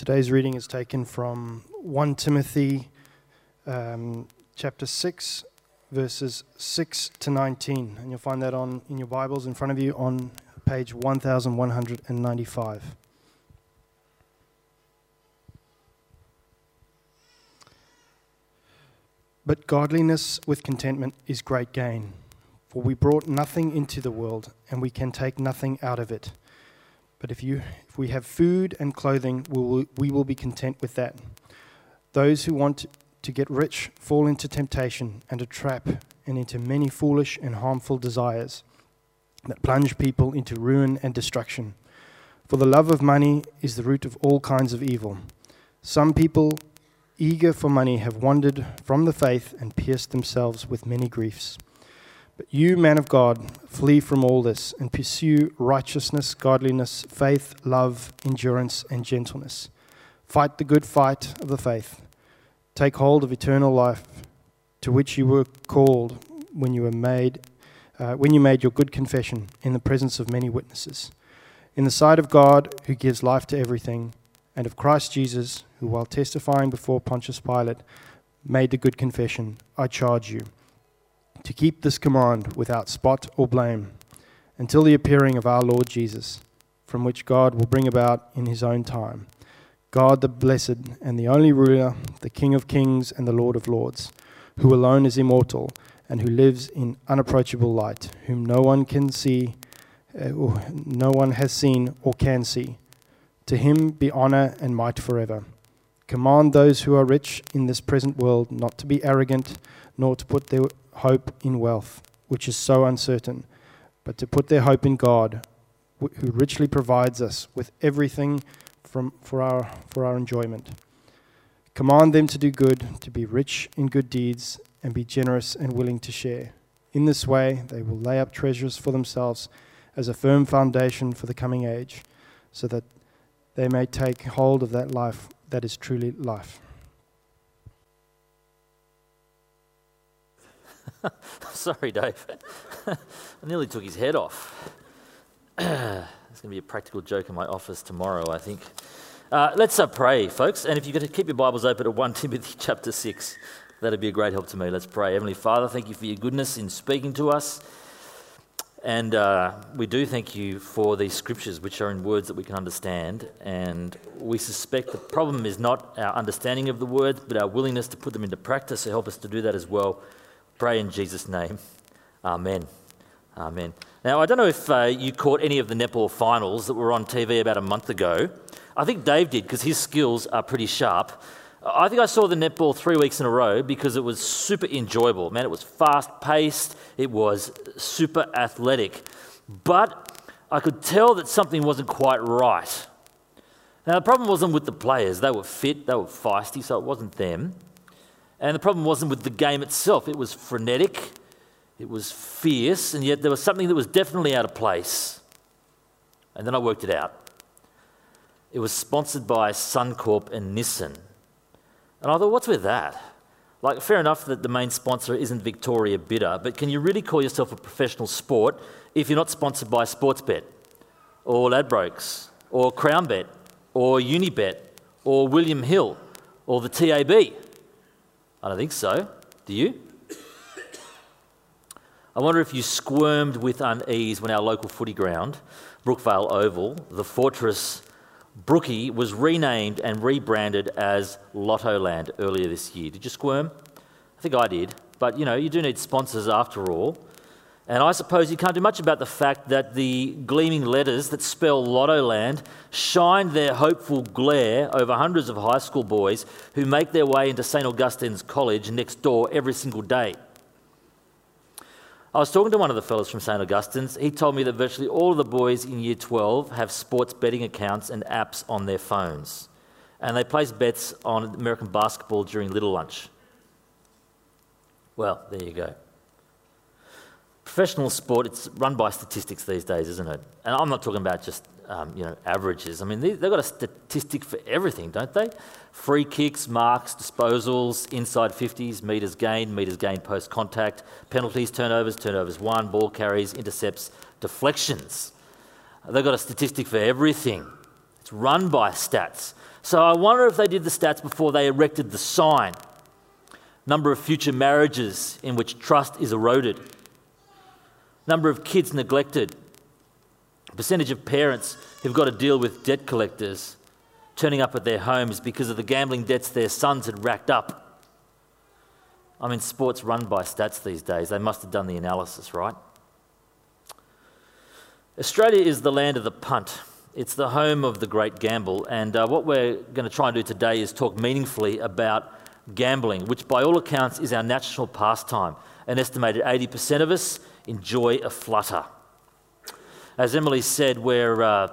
Today's reading is taken from 1 Timothy um, chapter 6, verses 6 to 19. And you'll find that on in your Bibles in front of you on page 1195. But godliness with contentment is great gain. For we brought nothing into the world, and we can take nothing out of it. But if, you, if we have food and clothing, we will, we will be content with that. Those who want to get rich fall into temptation and a trap and into many foolish and harmful desires that plunge people into ruin and destruction. For the love of money is the root of all kinds of evil. Some people, eager for money, have wandered from the faith and pierced themselves with many griefs. But you, man of God, flee from all this and pursue righteousness, godliness, faith, love, endurance, and gentleness. Fight the good fight of the faith. Take hold of eternal life, to which you were called when you were made, uh, when you made your good confession in the presence of many witnesses. In the sight of God, who gives life to everything, and of Christ Jesus, who, while testifying before Pontius Pilate, made the good confession, I charge you to keep this command without spot or blame until the appearing of our Lord Jesus, from which God will bring about in his own time. God the blessed and the only ruler, the King of kings and the Lord of lords, who alone is immortal and who lives in unapproachable light, whom no one can see, uh, no one has seen or can see. To him be honor and might forever. Command those who are rich in this present world not to be arrogant, nor to put their hope in wealth, which is so uncertain, but to put their hope in God, who richly provides us with everything from, for, our, for our enjoyment. Command them to do good, to be rich in good deeds, and be generous and willing to share. In this way, they will lay up treasures for themselves as a firm foundation for the coming age, so that they may take hold of that life that is truly life. Sorry, Dave. I nearly took his head off. It's going to be a practical joke in my office tomorrow, I think. Uh, let's uh, pray, folks. And if you could keep your Bibles open at 1 Timothy chapter 6, that'd be a great help to me. Let's pray. Heavenly Father, thank you for your goodness in speaking to us. And uh, we do thank you for these scriptures, which are in words that we can understand. And we suspect the problem is not our understanding of the words, but our willingness to put them into practice. So help us to do that as well. Pray in Jesus' name. Amen. Amen. Now, I don't know if uh, you caught any of the netball finals that were on TV about a month ago. I think Dave did because his skills are pretty sharp. I think I saw the netball three weeks in a row because it was super enjoyable. Man, it was fast paced, it was super athletic. But I could tell that something wasn't quite right. Now, the problem wasn't with the players, they were fit, they were feisty, so it wasn't them. And the problem wasn't with the game itself, it was frenetic, it was fierce, and yet there was something that was definitely out of place. And then I worked it out. It was sponsored by Suncorp and Nissan. And I thought, what's with that? Like, fair enough that the main sponsor isn't Victoria Bitter, but can you really call yourself a professional sport if you're not sponsored by Sportsbet, or Ladbrokes, or CrownBet, or Unibet, or William Hill, or the TAB? I don't think so. Do you? I wonder if you squirmed with unease when our local footy ground, Brookvale Oval, the Fortress Brookie, was renamed and rebranded as Lottoland earlier this year. Did you squirm? I think I did. But you know, you do need sponsors after all. And I suppose you can't do much about the fact that the gleaming letters that spell Lottoland shine their hopeful glare over hundreds of high school boys who make their way into St. Augustine's College next door every single day. I was talking to one of the fellows from St. Augustine's. He told me that virtually all of the boys in year 12 have sports betting accounts and apps on their phones. And they place bets on American basketball during little lunch. Well, there you go professional sport, it's run by statistics these days, isn't it? And I'm not talking about just um, you know averages. I mean, they, have got a statistic for everything, don't they? Free kicks, marks, disposals, inside 50s, meters gained, meters gained post contact, penalties, turnovers, turnovers won, ball carries, intercepts, deflections. They've got a statistic for everything. It's run by stats. So I wonder if they did the stats before they erected the sign. Number of future marriages in which trust is eroded. Number of kids neglected. Percentage of parents who've got to deal with debt collectors turning up at their homes because of the gambling debts their sons had racked up. I mean, sports run by stats these days. They must have done the analysis, right? Australia is the land of the punt. It's the home of the great gamble. And uh, what we're going to try and do today is talk meaningfully about gambling, which by all accounts is our national pastime. An estimated 80% of us enjoy a flutter. As Emily said, we're uh,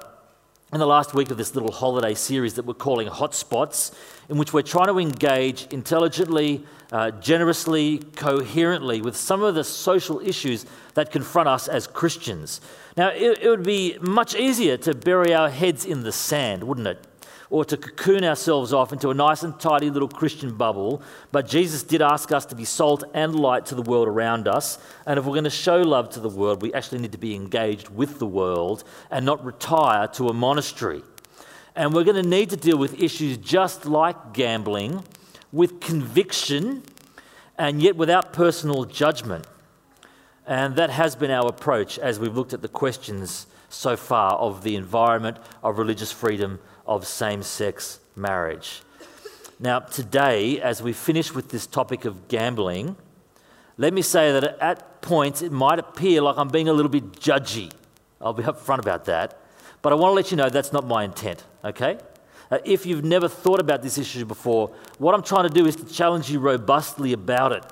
in the last week of this little holiday series that we're calling Hotspots, in which we're trying to engage intelligently, uh, generously, coherently with some of the social issues that confront us as Christians. Now, it, it would be much easier to bury our heads in the sand, wouldn't it? Or to cocoon ourselves off into a nice and tidy little Christian bubble. But Jesus did ask us to be salt and light to the world around us. And if we're going to show love to the world, we actually need to be engaged with the world and not retire to a monastery. And we're going to need to deal with issues just like gambling with conviction and yet without personal judgment. And that has been our approach as we've looked at the questions so far of the environment, of religious freedom, of same sex marriage. Now, today, as we finish with this topic of gambling, let me say that at points it might appear like I'm being a little bit judgy. I'll be upfront about that. But I want to let you know that's not my intent, okay? Uh, if you've never thought about this issue before, what I'm trying to do is to challenge you robustly about it.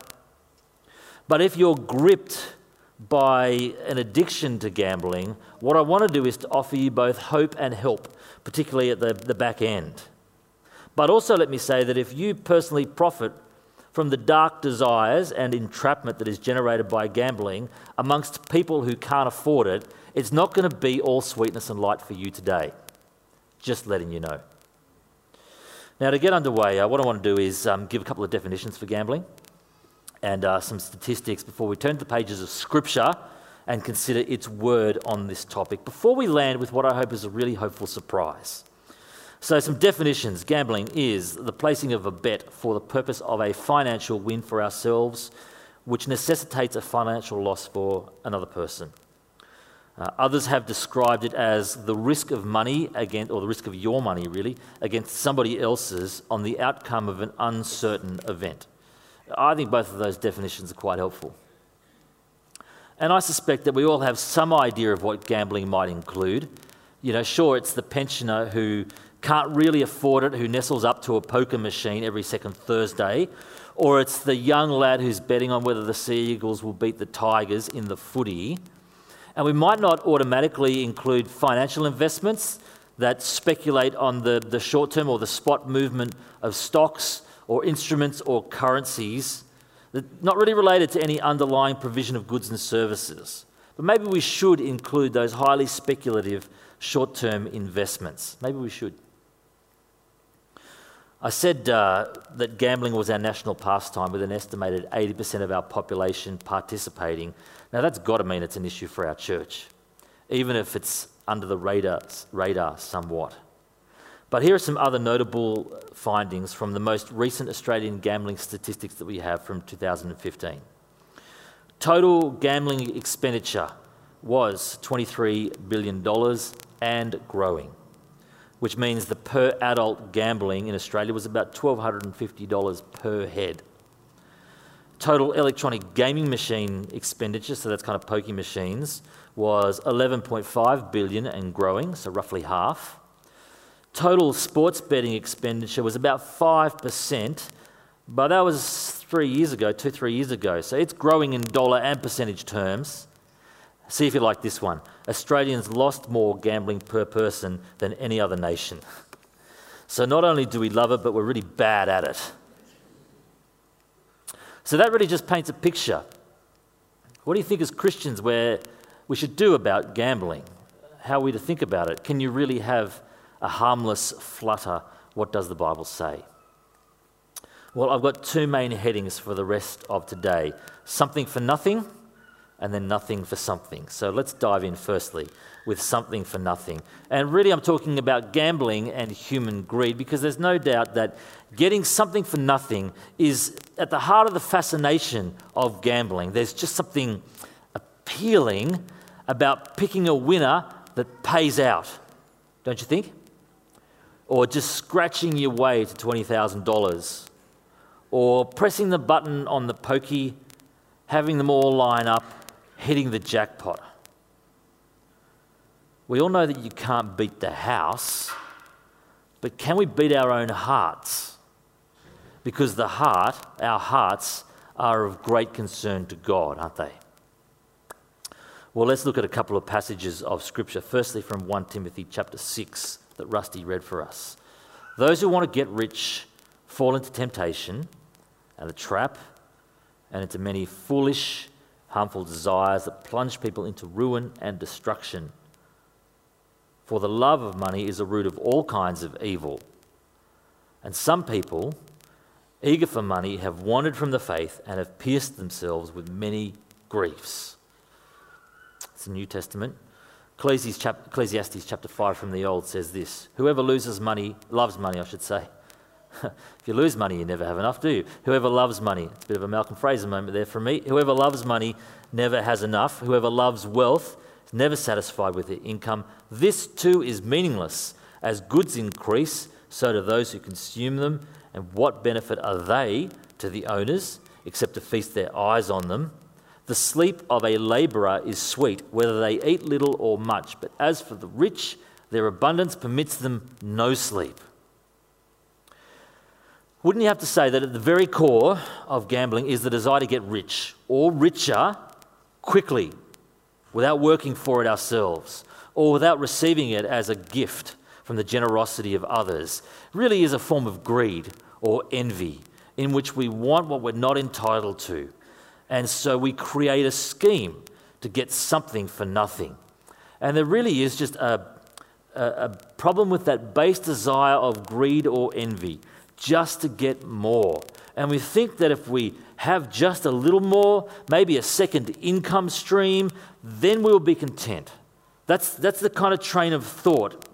But if you're gripped by an addiction to gambling, what I want to do is to offer you both hope and help, particularly at the, the back end. But also, let me say that if you personally profit from the dark desires and entrapment that is generated by gambling amongst people who can't afford it, it's not going to be all sweetness and light for you today. Just letting you know. Now, to get underway, uh, what I want to do is um, give a couple of definitions for gambling and uh, some statistics before we turn to the pages of Scripture and consider its word on this topic. Before we land with what I hope is a really hopeful surprise. So, some definitions gambling is the placing of a bet for the purpose of a financial win for ourselves, which necessitates a financial loss for another person. Uh, others have described it as the risk of money against, or the risk of your money really, against somebody else's on the outcome of an uncertain event. I think both of those definitions are quite helpful. And I suspect that we all have some idea of what gambling might include. You know, sure, it's the pensioner who can't really afford it, who nestles up to a poker machine every second Thursday, or it's the young lad who's betting on whether the Sea Eagles will beat the Tigers in the footy. And we might not automatically include financial investments that speculate on the, the short term or the spot movement of stocks or instruments or currencies that not really related to any underlying provision of goods and services. But maybe we should include those highly speculative short term investments. Maybe we should. I said uh, that gambling was our national pastime with an estimated 80% of our population participating. Now, that's got to mean it's an issue for our church, even if it's under the radar, radar somewhat. But here are some other notable findings from the most recent Australian gambling statistics that we have from 2015. Total gambling expenditure was $23 billion and growing, which means the per adult gambling in Australia was about $1,250 per head. Total electronic gaming machine expenditure, so that's kind of pokie machines, was 11.5 billion and growing, so roughly half total sports betting expenditure was about 5%, but that was three years ago, two, three years ago. So it's growing in dollar and percentage terms. See if you like this one. Australians lost more gambling per person than any other nation. So not only do we love it, but we're really bad at it. So that really just paints a picture. What do you think as Christians where we should do about gambling? How are we to think about it? Can you really have a harmless flutter. What does the Bible say? Well, I've got two main headings for the rest of today something for nothing and then nothing for something. So let's dive in firstly with something for nothing. And really, I'm talking about gambling and human greed because there's no doubt that getting something for nothing is at the heart of the fascination of gambling. There's just something appealing about picking a winner that pays out, don't you think? Or just scratching your way to $20,000. Or pressing the button on the pokey, having them all line up, hitting the jackpot. We all know that you can't beat the house, but can we beat our own hearts? Because the heart, our hearts, are of great concern to God, aren't they? Well, let's look at a couple of passages of Scripture. Firstly, from 1 Timothy chapter 6 that Rusty read for us. Those who want to get rich fall into temptation and the trap and into many foolish, harmful desires that plunge people into ruin and destruction. For the love of money is a root of all kinds of evil. And some people, eager for money, have wandered from the faith and have pierced themselves with many griefs. It's the New Testament. Ecclesiastes chapter 5 from the Old says this Whoever loses money, loves money, I should say. if you lose money, you never have enough, do you? Whoever loves money, it's a bit of a Malcolm Fraser moment there for me. Whoever loves money never has enough. Whoever loves wealth is never satisfied with their income. This too is meaningless. As goods increase, so do those who consume them. And what benefit are they to the owners except to feast their eyes on them? The sleep of a labourer is sweet, whether they eat little or much. But as for the rich, their abundance permits them no sleep. Wouldn't you have to say that at the very core of gambling is the desire to get rich or richer quickly without working for it ourselves or without receiving it as a gift from the generosity of others? Really is a form of greed or envy in which we want what we're not entitled to. And so we create a scheme to get something for nothing. And there really is just a, a, a problem with that base desire of greed or envy just to get more. And we think that if we have just a little more, maybe a second income stream, then we'll be content. That's, that's the kind of train of thought.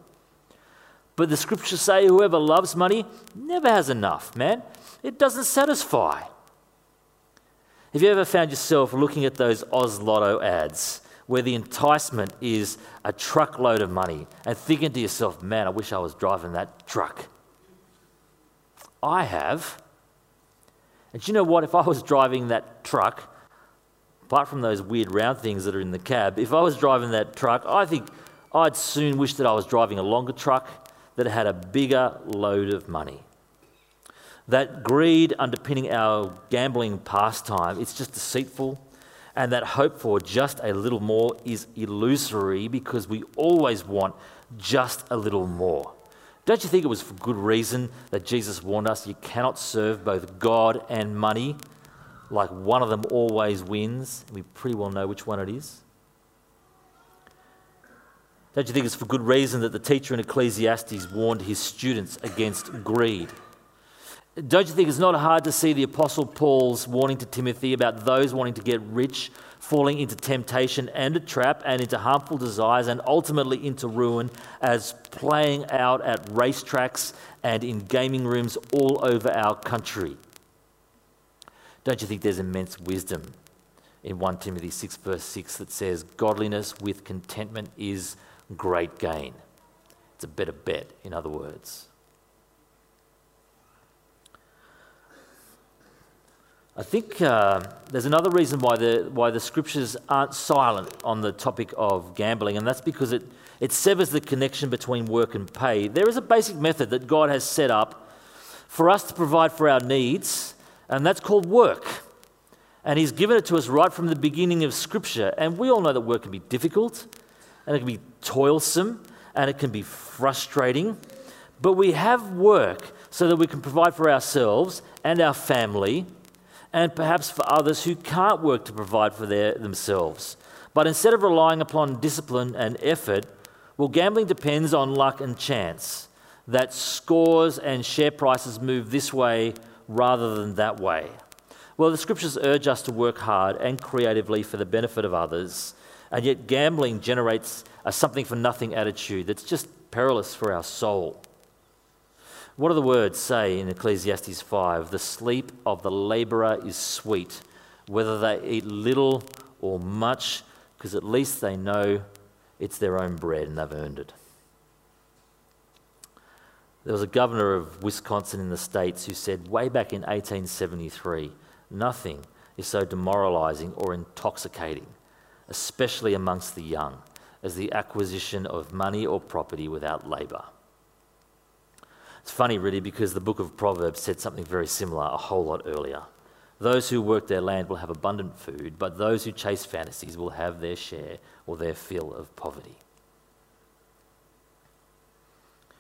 But the scriptures say whoever loves money never has enough, man. It doesn't satisfy. Have you ever found yourself looking at those Oz Lotto ads where the enticement is a truckload of money and thinking to yourself, man, I wish I was driving that truck? I have. And you know what? If I was driving that truck, apart from those weird round things that are in the cab, if I was driving that truck, I think I'd soon wish that I was driving a longer truck that had a bigger load of money. That greed underpinning our gambling pastime, it's just deceitful. And that hope for just a little more is illusory because we always want just a little more. Don't you think it was for good reason that Jesus warned us you cannot serve both God and money? Like one of them always wins. We pretty well know which one it is. Don't you think it's for good reason that the teacher in Ecclesiastes warned his students against greed? Don't you think it's not hard to see the Apostle Paul's warning to Timothy about those wanting to get rich falling into temptation and a trap and into harmful desires and ultimately into ruin as playing out at racetracks and in gaming rooms all over our country. Don't you think there's immense wisdom in 1 Timothy 6, verse 6 that says, Godliness with contentment is great gain? It's a better bet, in other words. I think uh, there's another reason why the, why the scriptures aren't silent on the topic of gambling, and that's because it, it severs the connection between work and pay. There is a basic method that God has set up for us to provide for our needs, and that's called work. And He's given it to us right from the beginning of Scripture. And we all know that work can be difficult, and it can be toilsome, and it can be frustrating. But we have work so that we can provide for ourselves and our family and perhaps for others who can't work to provide for their, themselves. But instead of relying upon discipline and effort, well, gambling depends on luck and chance, that scores and share prices move this way rather than that way. Well, the scriptures urge us to work hard and creatively for the benefit of others, and yet gambling generates a something for nothing attitude that's just perilous for our soul. What do the words say in Ecclesiastes 5? The sleep of the laborer is sweet, whether they eat little or much, because at least they know it's their own bread and they've earned it. There was a governor of Wisconsin in the States who said way back in 1873 nothing is so demoralizing or intoxicating, especially amongst the young, as the acquisition of money or property without labor. It's funny, really, because the book of Proverbs said something very similar a whole lot earlier. Those who work their land will have abundant food, but those who chase fantasies will have their share or their fill of poverty. I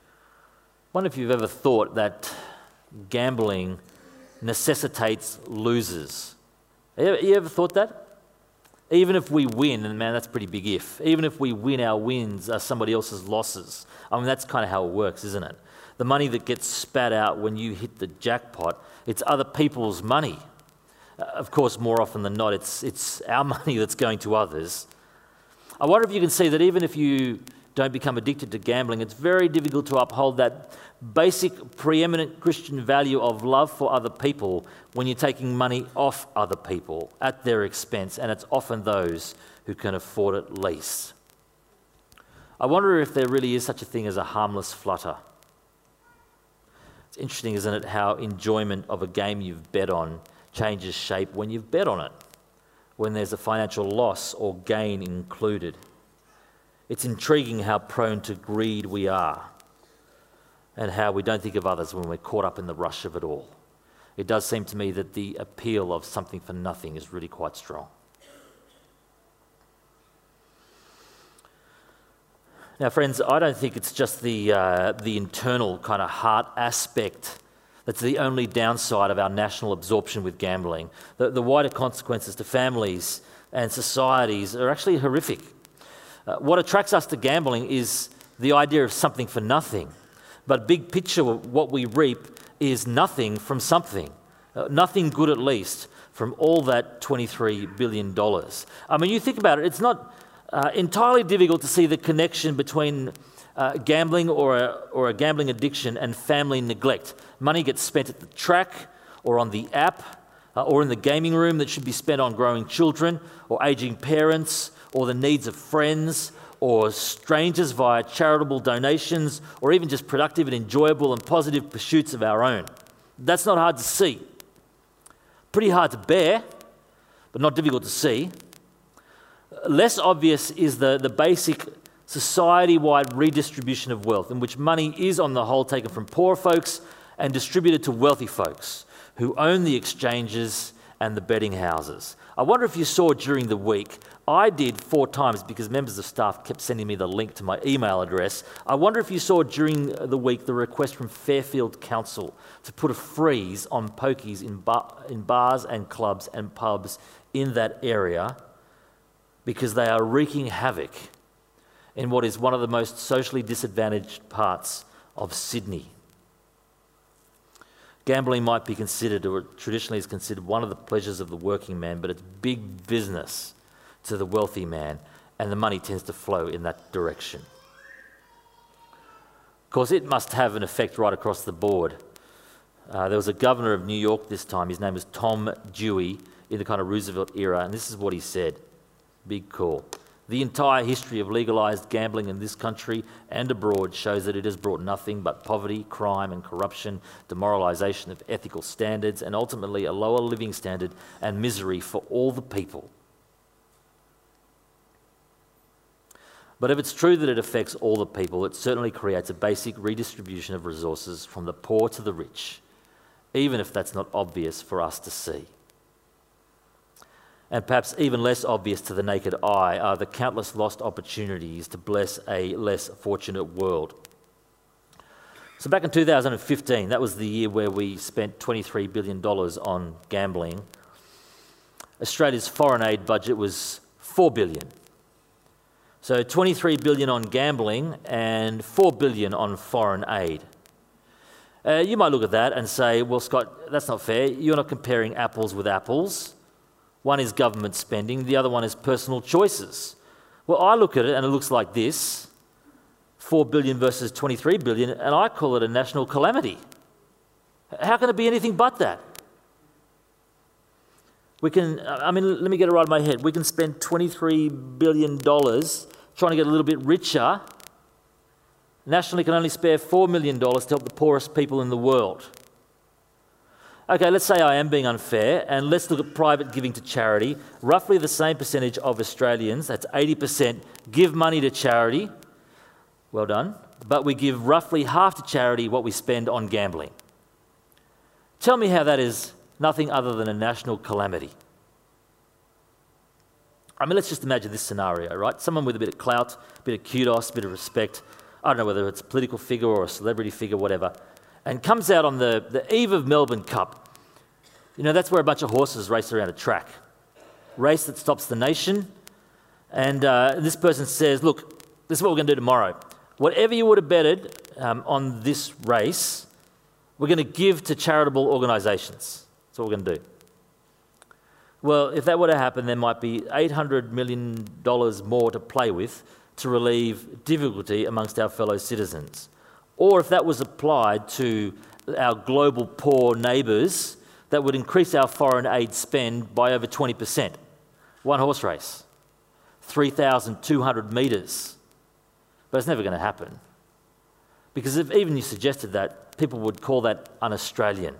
wonder if you've ever thought that gambling necessitates losers. You ever thought that? Even if we win, and man, that's pretty big if. Even if we win, our wins are somebody else's losses. I mean, that's kind of how it works, isn't it? The money that gets spat out when you hit the jackpot, it's other people's money. Uh, of course, more often than not, it's, it's our money that's going to others. I wonder if you can see that even if you don't become addicted to gambling, it's very difficult to uphold that basic preeminent Christian value of love for other people when you're taking money off other people at their expense, and it's often those who can afford it least. I wonder if there really is such a thing as a harmless flutter. It's interesting, isn't it, how enjoyment of a game you've bet on changes shape when you've bet on it, when there's a financial loss or gain included. It's intriguing how prone to greed we are and how we don't think of others when we're caught up in the rush of it all. It does seem to me that the appeal of something for nothing is really quite strong. Now, friends, I don't think it's just the, uh, the internal kind of heart aspect that's the only downside of our national absorption with gambling. The, the wider consequences to families and societies are actually horrific. Uh, what attracts us to gambling is the idea of something for nothing. But big picture, what we reap is nothing from something. Uh, nothing good, at least, from all that $23 billion. I mean, you think about it, it's not uh, entirely difficult to see the connection between uh, gambling or a, or a gambling addiction and family neglect. Money gets spent at the track or on the app uh, or in the gaming room that should be spent on growing children or aging parents or the needs of friends or strangers via charitable donations or even just productive and enjoyable and positive pursuits of our own. That's not hard to see. Pretty hard to bear, but not difficult to see. Less obvious is the, the basic society wide redistribution of wealth, in which money is, on the whole, taken from poor folks and distributed to wealthy folks who own the exchanges and the betting houses. I wonder if you saw during the week, I did four times because members of staff kept sending me the link to my email address. I wonder if you saw during the week the request from Fairfield Council to put a freeze on pokies in, bar, in bars and clubs and pubs in that area because they are wreaking havoc in what is one of the most socially disadvantaged parts of Sydney. Gambling might be considered, or traditionally is considered, one of the pleasures of the working man, but it's big business to the wealthy man, and the money tends to flow in that direction. Of course, it must have an effect right across the board. Uh, there was a governor of New York this time, his name was Tom Dewey, in the kind of Roosevelt era, and this is what he said Big call. The entire history of legalized gambling in this country and abroad shows that it has brought nothing but poverty, crime, and corruption, demoralization of ethical standards, and ultimately a lower living standard and misery for all the people. But if it's true that it affects all the people, it certainly creates a basic redistribution of resources from the poor to the rich, even if that's not obvious for us to see and perhaps even less obvious to the naked eye, are the countless lost opportunities to bless a less fortunate world. So, back in 2015, that was the year where we spent $23 billion on gambling. Australia's foreign aid budget was 4 billion. So, 23 billion on gambling and 4 billion on foreign aid. Uh, you might look at that and say, well, Scott, that's not fair. You're not comparing apples with apples. One is government spending, the other one is personal choices. Well, I look at it and it looks like this 4 billion versus 23 billion, and I call it a national calamity. How can it be anything but that? We can, I mean, let me get it right in my head. We can spend $23 billion trying to get a little bit richer. Nationally, can only spare $4 million to help the poorest people in the world. Okay, let's say I am being unfair, and let's look at private giving to charity. Roughly the same percentage of Australians, that's 80%, give money to charity. Well done. But we give roughly half to charity what we spend on gambling. Tell me how that is nothing other than a national calamity. I mean, let's just imagine this scenario, right? Someone with a bit of clout, a bit of kudos, a bit of respect. I don't know whether it's a political figure or a celebrity figure, whatever, and comes out on the, the eve of Melbourne Cup. You know, that's where a bunch of horses race around a track. Race that stops the nation. And uh, this person says, Look, this is what we're going to do tomorrow. Whatever you would have betted um, on this race, we're going to give to charitable organisations. That's what we're going to do. Well, if that were to happen, there might be $800 million more to play with to relieve difficulty amongst our fellow citizens. Or if that was applied to our global poor neighbours, that would increase our foreign aid spend by over 20%. One horse race, 3,200 metres. But it's never going to happen. Because if even you suggested that, people would call that un Australian.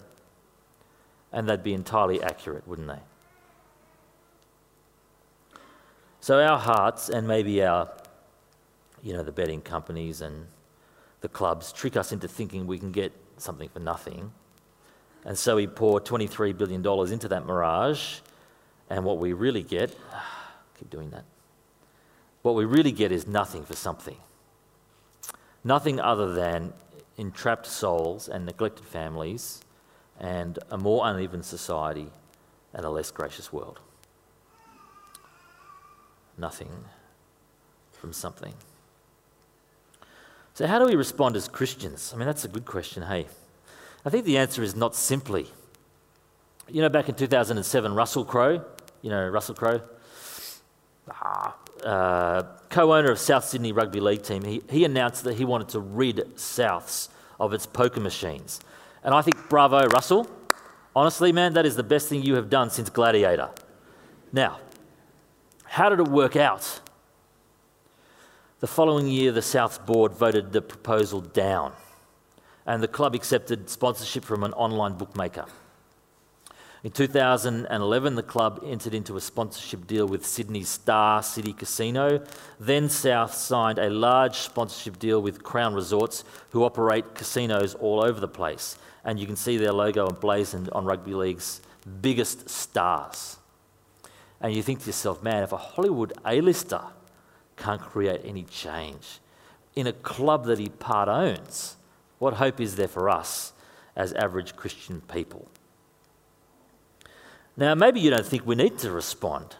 And they'd be entirely accurate, wouldn't they? So our hearts and maybe our, you know, the betting companies and the clubs trick us into thinking we can get something for nothing. And so we pour $23 billion into that mirage, and what we really get, keep doing that, what we really get is nothing for something. Nothing other than entrapped souls and neglected families, and a more uneven society and a less gracious world. Nothing from something. So, how do we respond as Christians? I mean, that's a good question, hey? I think the answer is not simply. You know, back in 2007, Russell Crowe, you know, Russell Crowe, ah, uh, co owner of South Sydney Rugby League team, he, he announced that he wanted to rid Souths of its poker machines. And I think, bravo, Russell. Honestly, man, that is the best thing you have done since Gladiator. Now, how did it work out? The following year, the South Board voted the proposal down, and the club accepted sponsorship from an online bookmaker. In 2011, the club entered into a sponsorship deal with Sydney's Star City Casino. Then South signed a large sponsorship deal with Crown Resorts, who operate casinos all over the place. And you can see their logo emblazoned on Rugby League's biggest stars. And you think to yourself, man, if a Hollywood A-lister can't create any change in a club that he part owns, what hope is there for us as average Christian people? Now, maybe you don't think we need to respond.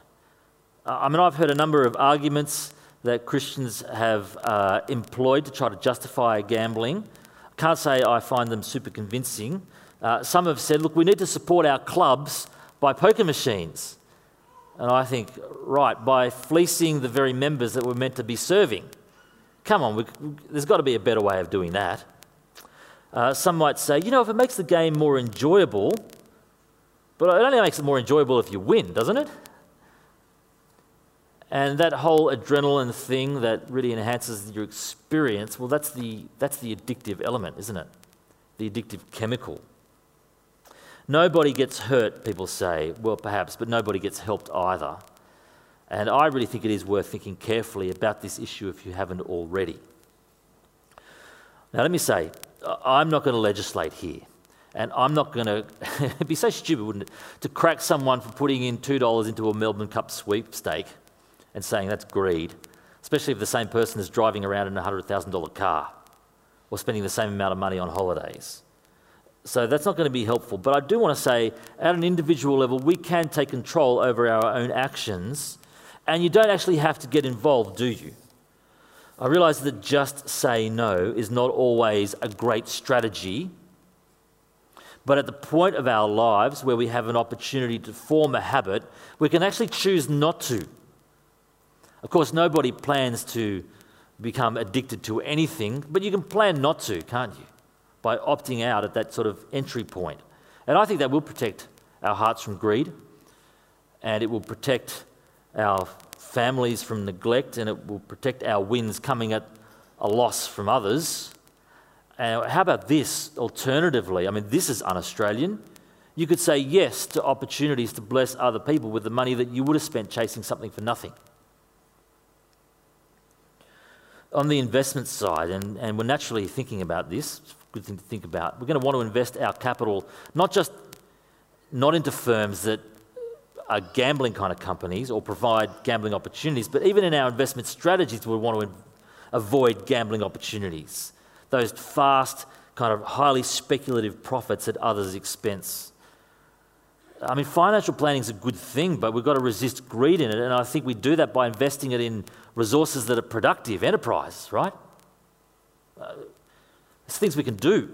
I mean, I've heard a number of arguments that Christians have uh, employed to try to justify gambling. I can't say I find them super convincing. Uh, some have said, look, we need to support our clubs by poker machines. And I think, right, by fleecing the very members that we're meant to be serving. Come on, we, there's got to be a better way of doing that. Uh, some might say, you know, if it makes the game more enjoyable, but it only makes it more enjoyable if you win, doesn't it? And that whole adrenaline thing that really enhances your experience, well, that's the, that's the addictive element, isn't it? The addictive chemical. Nobody gets hurt, people say. Well, perhaps, but nobody gets helped either. And I really think it is worth thinking carefully about this issue if you haven't already. Now, let me say, I'm not going to legislate here. And I'm not going to, it'd be so stupid, wouldn't it, to crack someone for putting in $2 into a Melbourne Cup sweepstake and saying that's greed, especially if the same person is driving around in a $100,000 car or spending the same amount of money on holidays. So that's not going to be helpful. But I do want to say, at an individual level, we can take control over our own actions, and you don't actually have to get involved, do you? I realize that just say no is not always a great strategy But at the point of our lives where we have an opportunity to form a habit, we can actually choose not to. Of course, nobody plans to become addicted to anything, but you can plan not to, can't you? By opting out at that sort of entry point. And I think that will protect our hearts from greed, and it will protect our families from neglect, and it will protect our wins coming at a loss from others. And how about this alternatively? I mean, this is un Australian. You could say yes to opportunities to bless other people with the money that you would have spent chasing something for nothing. On the investment side, and, and we're naturally thinking about this, good thing to think about, we're going to want to invest our capital not just not into firms that are gambling kind of companies or provide gambling opportunities, but even in our investment strategies, we want to avoid gambling opportunities, those fast, kind of highly speculative profits at others' expense. I mean, financial planning is a good thing, but we've got to resist greed in it, and I think we do that by investing it in resources that are productive, enterprise, right? Uh, there's things we can do.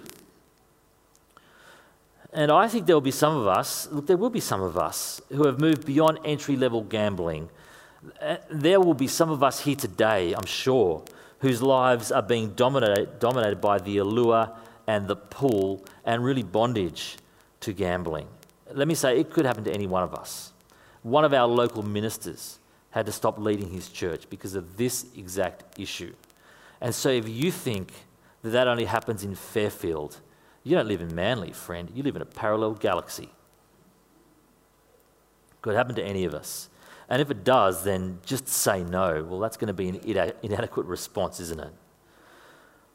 And I think there will be some of us, look, there will be some of us who have moved beyond entry level gambling. Uh, there will be some of us here today, I'm sure, whose lives are being dominated, dominated by the allure and the pull and really bondage to gambling. Let me say, it could happen to any one of us. One of our local ministers had to stop leading his church because of this exact issue. And so, if you think that that only happens in Fairfield, you don't live in Manly, friend. You live in a parallel galaxy. Could happen to any of us. And if it does, then just say no. Well, that's going to be an inadequate response, isn't it?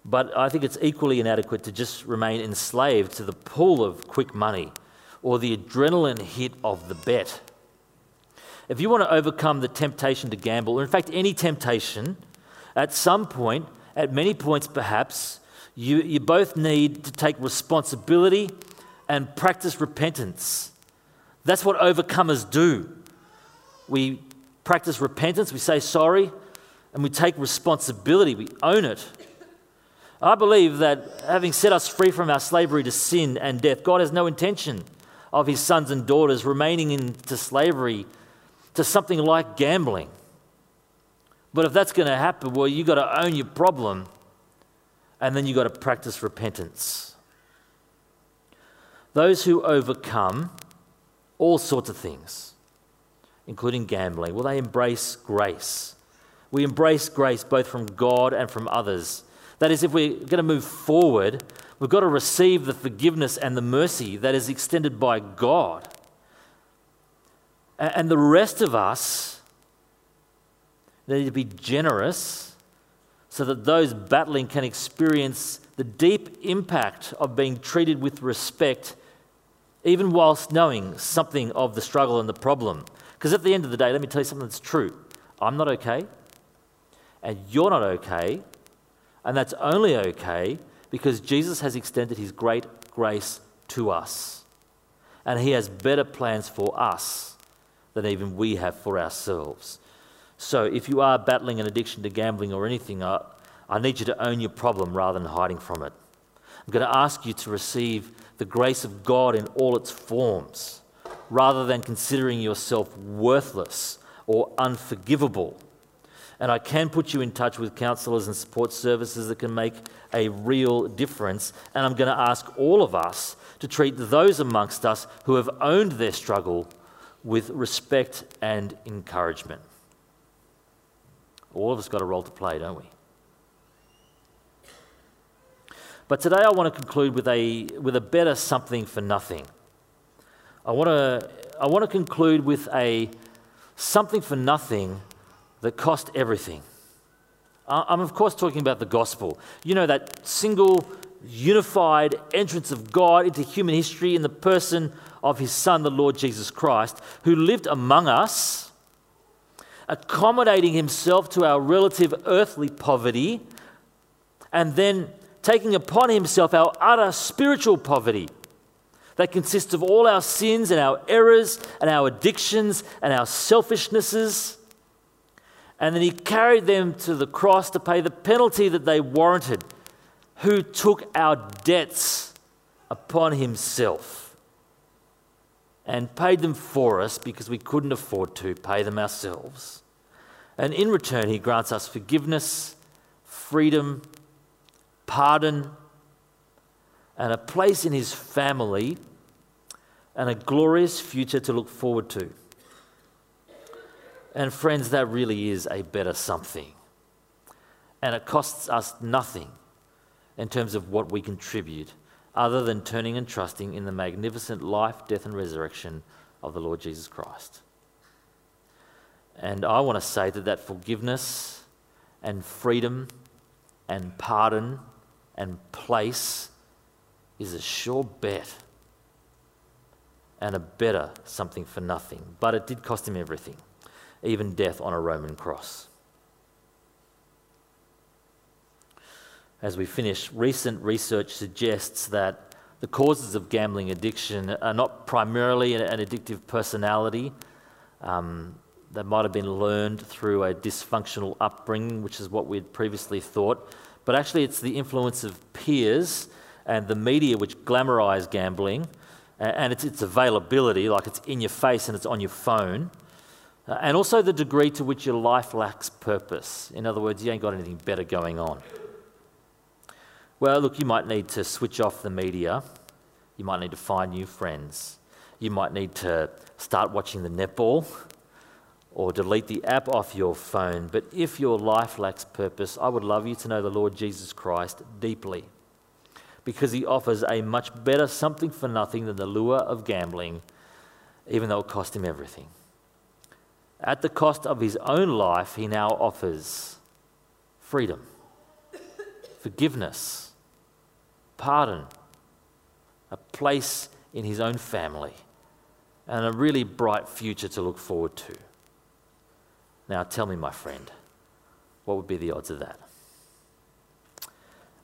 But I think it's equally inadequate to just remain enslaved to the pull of quick money or the adrenaline hit of the bet. If you want to overcome the temptation to gamble, or in fact any temptation, at some point, at many points perhaps, you, you both need to take responsibility and practice repentance. That's what overcomers do. We practice repentance, we say sorry, and we take responsibility, we own it. I believe that having set us free from our slavery to sin and death, God has no intention of his sons and daughters remaining into slavery to something like gambling. But if that's going to happen, well, you've got to own your problem and then you've got to practice repentance. Those who overcome all sorts of things, including gambling, well, they embrace grace. We embrace grace both from God and from others. That is, if we're going to move forward, we've got to receive the forgiveness and the mercy that is extended by God. And the rest of us need to be generous so that those battling can experience the deep impact of being treated with respect, even whilst knowing something of the struggle and the problem. Because at the end of the day, let me tell you something that's true. I'm not okay, and you're not okay, and that's only okay because Jesus has extended his great grace to us. And he has better plans for us than even we have for ourselves. So if you are battling an addiction to gambling or anything, I, I need you to own your problem rather than hiding from it. I'm going to ask you to receive the grace of God in all its forms rather than considering yourself worthless or unforgivable. And I can put you in touch with counselors and support services that can make a real difference. And I'm going to ask all of us to treat those amongst us who have owned their struggle with respect and encouragement. All of us got a role to play, don't we? But today I want to conclude with a, with a better something for nothing. I want, to, I want to conclude with a something for nothing that cost everything. I'm, of course, talking about the gospel. You know, that single, unified entrance of God into human history in the person of his Son, the Lord Jesus Christ, who lived among us accommodating himself to our relative earthly poverty, and then taking upon himself our utter spiritual poverty that consists of all our sins and our errors and our addictions and our selfishnesses. And then he carried them to the cross to pay the penalty that they warranted. Who took our debts upon himself and paid them for us because we couldn't afford to pay them ourselves. And in return, he grants us forgiveness, freedom, pardon, and a place in his family and a glorious future to look forward to. And friends, that really is a better something. And it costs us nothing in terms of what we contribute, other than turning and trusting in the magnificent life, death, and resurrection of the Lord Jesus Christ. And I want to say that that forgiveness and freedom and pardon and place is a sure bet and a better something for nothing. But it did cost him everything, even death on a Roman cross. As we finish, recent research suggests that the causes of gambling addiction are not primarily an addictive personality. Um, that might have been learned through a dysfunctional upbringing, which is what we'd previously thought. But actually, it's the influence of peers and the media which glamorize gambling and it's its availability, like it's in your face and it's on your phone. Uh, and also the degree to which your life lacks purpose. In other words, you ain't got anything better going on. Well, look, you might need to switch off the media. You might need to find new friends. You might need to start watching the netball or delete the app off your phone. But if your life lacks purpose, I would love you to know the Lord Jesus Christ deeply because he offers a much better something for nothing than the lure of gambling, even though it cost him everything. At the cost of his own life, he now offers freedom, forgiveness, pardon, a place in his own family, and a really bright future to look forward to. Now, tell me, my friend, what would be the odds of that?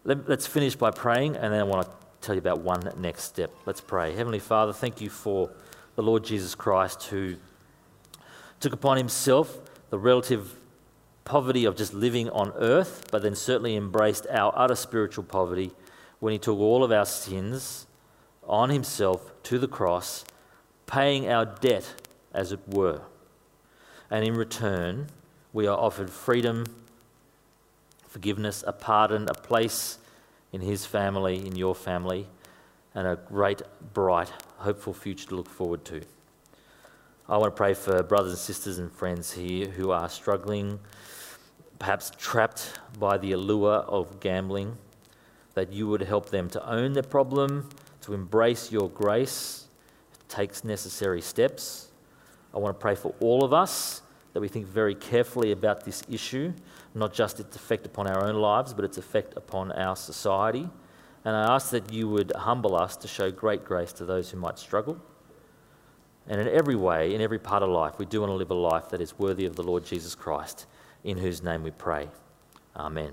Let, us finish by praying, and then I want to tell you about one next step. Let's pray. Heavenly Father, thank you for the Lord Jesus Christ who took upon himself the relative poverty of just living on earth, but then certainly embraced our utter spiritual poverty when he took all of our sins on himself to the cross, paying our debt, as it were. And in return, we are offered freedom forgiveness, a pardon, a place in his family, in your family, and a great, bright, hopeful future to look forward to. I want to pray for brothers and sisters and friends here who are struggling, perhaps trapped by the allure of gambling, that you would help them to own their problem, to embrace your grace, takes necessary steps. I want to pray for all of us that we think very carefully about this issue, not just its effect upon our own lives, but its effect upon our society. And I ask that you would humble us to show great grace to those who might struggle. And in every way, in every part of life, we do want to live a life that is worthy of the Lord Jesus Christ, in whose name we pray. Amen.